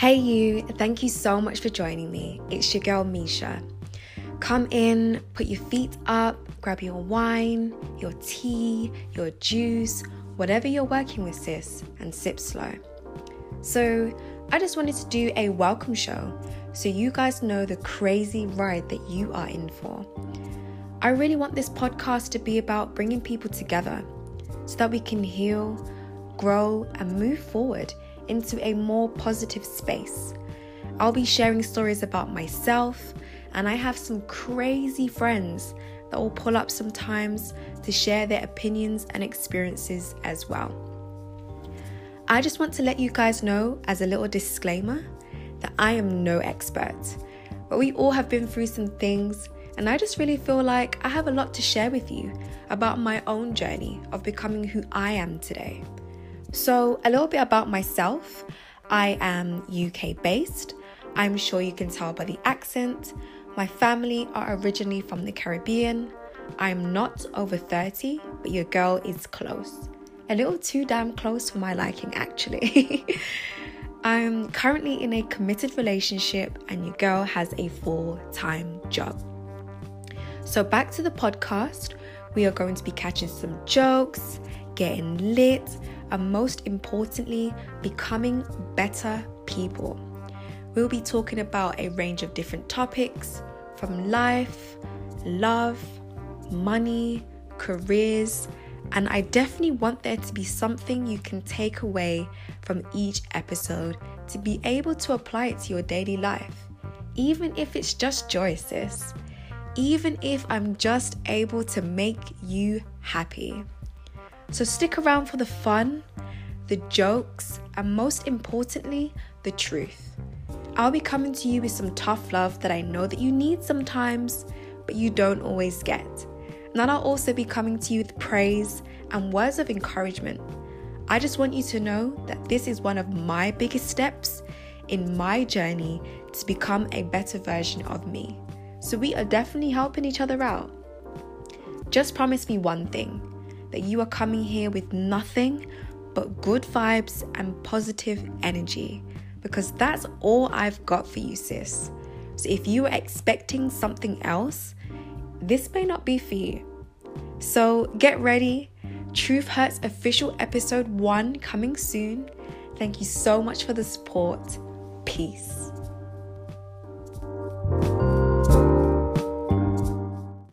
Hey, you, thank you so much for joining me. It's your girl, Misha. Come in, put your feet up, grab your wine, your tea, your juice, whatever you're working with, sis, and sip slow. So, I just wanted to do a welcome show so you guys know the crazy ride that you are in for. I really want this podcast to be about bringing people together so that we can heal, grow, and move forward into a more positive space. I'll be sharing stories about myself, and I have some crazy friends that will pull up sometimes to share their opinions and experiences as well. I just want to let you guys know, as a little disclaimer, that I am no expert, but we all have been through some things, and I just really feel like I have a lot to share with you about my own journey of becoming who I am today. So, a little bit about myself I am UK based. I'm sure you can tell by the accent. My family are originally from the Caribbean. I'm not over 30, but your girl is close. A little too damn close for my liking, actually. I'm currently in a committed relationship, and your girl has a full time job. So, back to the podcast, we are going to be catching some jokes, getting lit, and most importantly, becoming better people. We'll be talking about a range of different topics from life, love, money, careers, and I definitely want there to be something you can take away from each episode to be able to apply it to your daily life, even if it's just joy, sis. Even if I'm just able to make you happy. So stick around for the fun, the jokes, and most importantly, the truth. I'll be coming to you with some tough love that I know that you need sometimes, but you don't always get. And then I'll also be coming to you with praise and words of encouragement. I just want you to know that this is one of my biggest steps in my journey to become a better version of me. So we are definitely helping each other out. Just promise me one thing that you are coming here with nothing but good vibes and positive energy because that's all I've got for you, sis. So if you are expecting something else, this may not be for you. So get ready. Truth Hurts official episode 1 coming soon. Thank you so much for the support. Peace.